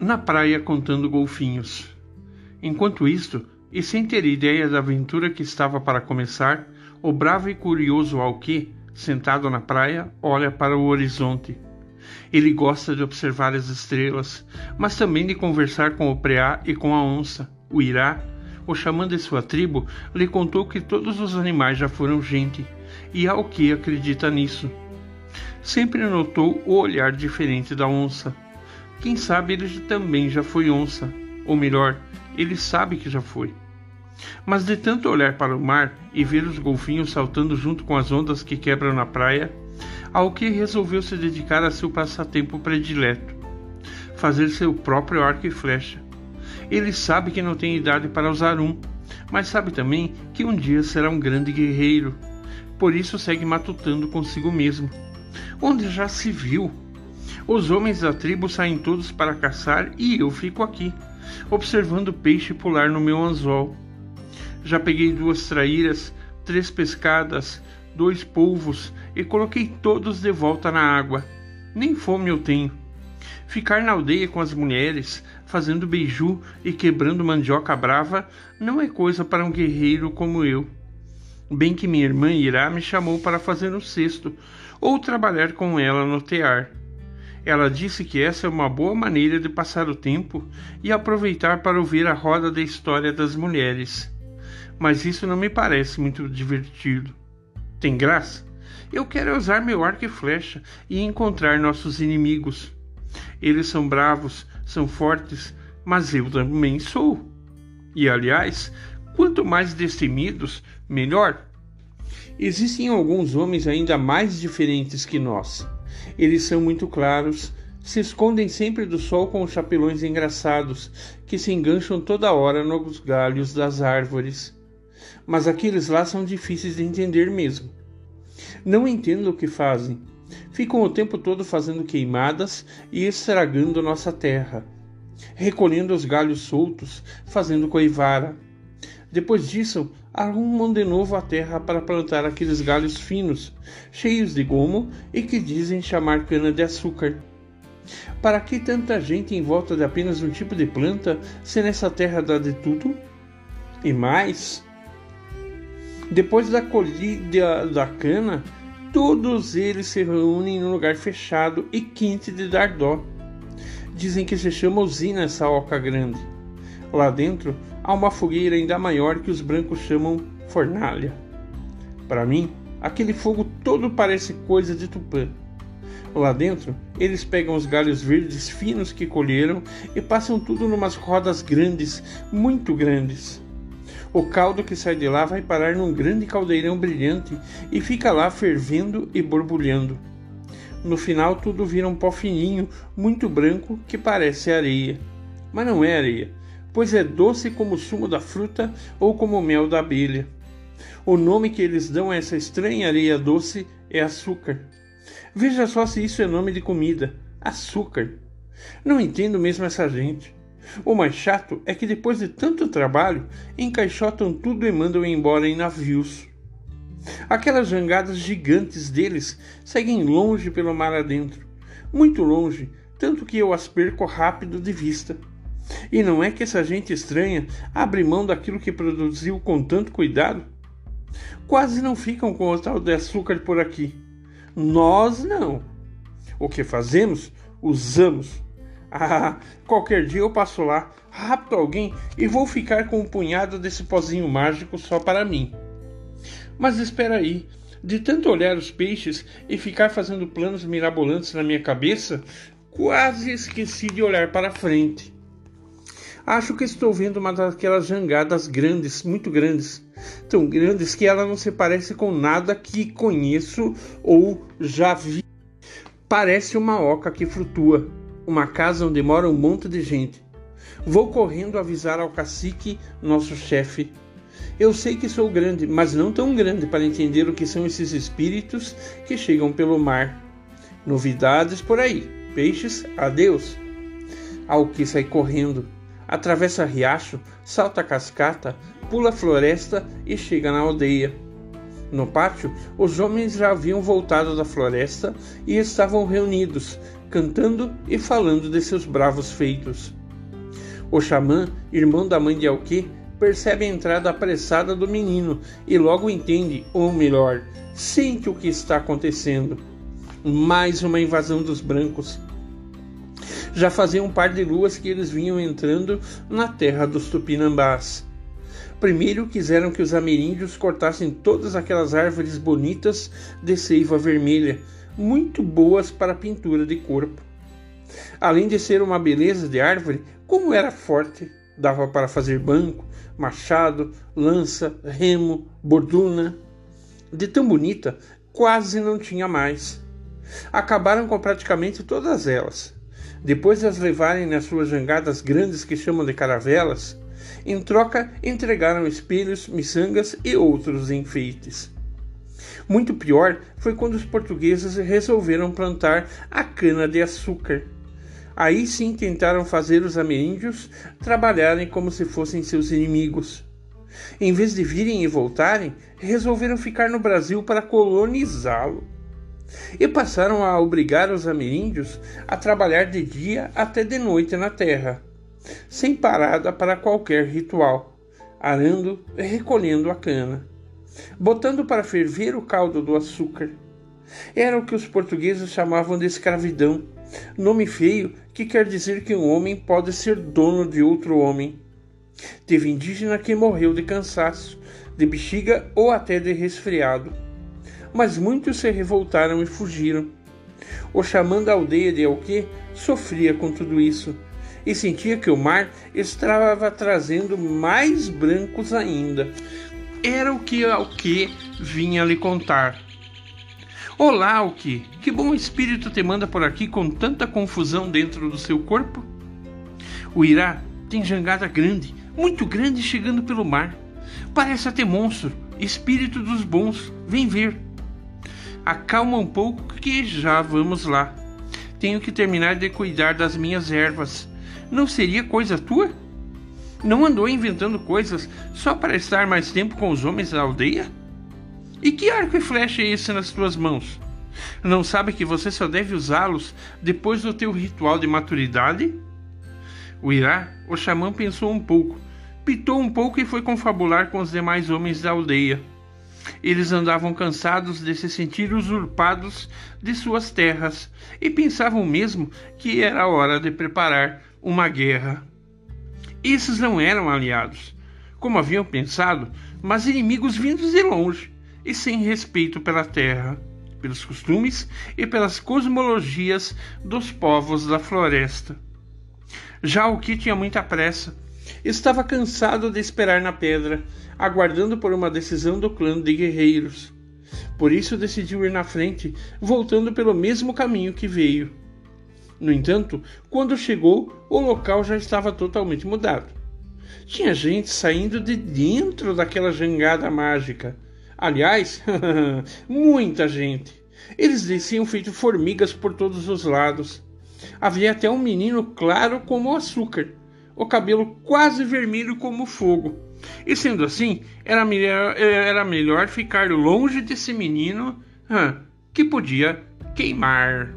na praia contando golfinhos. Enquanto isto, e sem ter ideia da aventura que estava para começar, o bravo e curioso Alqui, sentado na praia, olha para o horizonte. Ele gosta de observar as estrelas, mas também de conversar com o preá e com a onça. O irá, o xamã de sua tribo, lhe contou que todos os animais já foram gente, e Alqui acredita nisso. Sempre notou o olhar diferente da onça quem sabe ele também já foi onça, ou melhor, ele sabe que já foi. Mas de tanto olhar para o mar e ver os golfinhos saltando junto com as ondas que quebram na praia, ao que resolveu se dedicar a seu passatempo predileto, fazer seu próprio arco e flecha. Ele sabe que não tem idade para usar um, mas sabe também que um dia será um grande guerreiro. Por isso segue matutando consigo mesmo. Onde já se viu os homens da tribo saem todos para caçar e eu fico aqui, observando o peixe pular no meu anzol. Já peguei duas traíras, três pescadas, dois polvos e coloquei todos de volta na água. Nem fome eu tenho. Ficar na aldeia com as mulheres, fazendo beiju e quebrando mandioca brava, não é coisa para um guerreiro como eu. Bem que minha irmã Irá me chamou para fazer um cesto ou trabalhar com ela no tear. Ela disse que essa é uma boa maneira de passar o tempo e aproveitar para ouvir a roda da história das mulheres. Mas isso não me parece muito divertido. Tem graça? Eu quero usar meu arco e flecha e encontrar nossos inimigos. Eles são bravos, são fortes, mas eu também sou. E aliás, quanto mais destemidos, melhor. Existem alguns homens ainda mais diferentes que nós eles são muito claros, se escondem sempre do sol com os chapelões engraçados, que se engancham toda hora nos galhos das árvores. Mas aqueles lá são difíceis de entender mesmo. Não entendo o que fazem. Ficam o tempo todo fazendo queimadas e estragando nossa terra, recolhendo os galhos soltos, fazendo coivara. Depois disso, arrumam de novo a terra para plantar aqueles galhos finos, cheios de gomo e que dizem chamar cana-de-açúcar. Para que tanta gente em volta de apenas um tipo de planta, se nessa terra dá de tudo? E mais, depois da colhida da cana, todos eles se reúnem num lugar fechado e quente de dar dó. Dizem que se chama usina essa oca grande. Lá dentro há uma fogueira ainda maior que os brancos chamam fornalha. Para mim, aquele fogo todo parece coisa de Tupã. Lá dentro, eles pegam os galhos verdes finos que colheram e passam tudo numas rodas grandes, muito grandes. O caldo que sai de lá vai parar num grande caldeirão brilhante e fica lá fervendo e borbulhando. No final, tudo vira um pó fininho, muito branco, que parece areia. Mas não é areia, pois é doce como o sumo da fruta ou como o mel da abelha. O nome que eles dão a essa estranha areia doce é açúcar. Veja só se isso é nome de comida: açúcar. Não entendo mesmo essa gente. O mais chato é que depois de tanto trabalho, encaixotam tudo e mandam embora em navios. Aquelas jangadas gigantes deles seguem longe pelo mar adentro, muito longe, tanto que eu as perco rápido de vista. E não é que essa gente estranha abre mão daquilo que produziu com tanto cuidado? Quase não ficam com o tal de açúcar por aqui. Nós não. O que fazemos? Usamos. Ah, qualquer dia eu passo lá, rapto alguém e vou ficar com um punhado desse pozinho mágico só para mim. Mas espera aí, de tanto olhar os peixes e ficar fazendo planos mirabolantes na minha cabeça, quase esqueci de olhar para frente. Acho que estou vendo uma daquelas jangadas grandes, muito grandes, tão grandes que ela não se parece com nada que conheço ou já vi. Parece uma oca que flutua, uma casa onde mora um monte de gente. Vou correndo avisar ao cacique, nosso chefe. Eu sei que sou grande, mas não tão grande para entender o que são esses espíritos que chegam pelo mar. Novidades por aí. Peixes, adeus. Ao que sai correndo atravessa riacho, salta a cascata, pula a floresta e chega na aldeia. No pátio, os homens já haviam voltado da floresta e estavam reunidos, cantando e falando de seus bravos feitos. O xamã, irmão da mãe de Alqui, percebe a entrada apressada do menino e logo entende, ou melhor, sente o que está acontecendo. Mais uma invasão dos brancos. Já fazia um par de luas que eles vinham entrando na terra dos tupinambás. Primeiro quiseram que os ameríndios cortassem todas aquelas árvores bonitas de seiva vermelha, muito boas para pintura de corpo. Além de ser uma beleza de árvore, como era forte, dava para fazer banco, machado, lança, remo, borduna. De tão bonita, quase não tinha mais. Acabaram com praticamente todas elas. Depois de as levarem nas suas jangadas grandes que chamam de caravelas, em troca, entregaram espelhos, miçangas e outros enfeites. Muito pior foi quando os portugueses resolveram plantar a cana-de-açúcar. Aí sim tentaram fazer os ameríndios trabalharem como se fossem seus inimigos. Em vez de virem e voltarem, resolveram ficar no Brasil para colonizá-lo. E passaram a obrigar os ameríndios a trabalhar de dia até de noite na terra sem parada para qualquer ritual, arando e recolhendo a cana, botando para ferver o caldo do açúcar. Era o que os portugueses chamavam de escravidão, nome feio que quer dizer que um homem pode ser dono de outro homem. Teve indígena que morreu de cansaço, de bexiga ou até de resfriado. Mas muitos se revoltaram e fugiram. O xamã da aldeia de Alquê sofria com tudo isso e sentia que o mar estava trazendo mais brancos ainda. Era o que Alque vinha lhe contar. Olá, Alque, que bom espírito te manda por aqui com tanta confusão dentro do seu corpo? O Irá tem jangada grande, muito grande chegando pelo mar. Parece até monstro, espírito dos bons, vem ver. Acalma um pouco que já vamos lá. Tenho que terminar de cuidar das minhas ervas não seria coisa tua? Não andou inventando coisas só para estar mais tempo com os homens da aldeia? E que arco e flecha é esse nas tuas mãos? Não sabe que você só deve usá-los depois do teu ritual de maturidade? O Irá, o xamã, pensou um pouco, pitou um pouco e foi confabular com os demais homens da aldeia. Eles andavam cansados de se sentir usurpados de suas terras e pensavam mesmo que era hora de preparar uma guerra. Esses não eram aliados, como haviam pensado, mas inimigos vindos de longe e sem respeito pela terra, pelos costumes e pelas cosmologias dos povos da floresta. Já o que tinha muita pressa, estava cansado de esperar na pedra, aguardando por uma decisão do clã de guerreiros. Por isso decidiu ir na frente, voltando pelo mesmo caminho que veio. No entanto, quando chegou, o local já estava totalmente mudado. Tinha gente saindo de dentro daquela jangada mágica. Aliás, muita gente. Eles desciam feito formigas por todos os lados. Havia até um menino claro como o açúcar, o cabelo quase vermelho como fogo. E sendo assim, era melhor, era melhor ficar longe desse menino que podia queimar.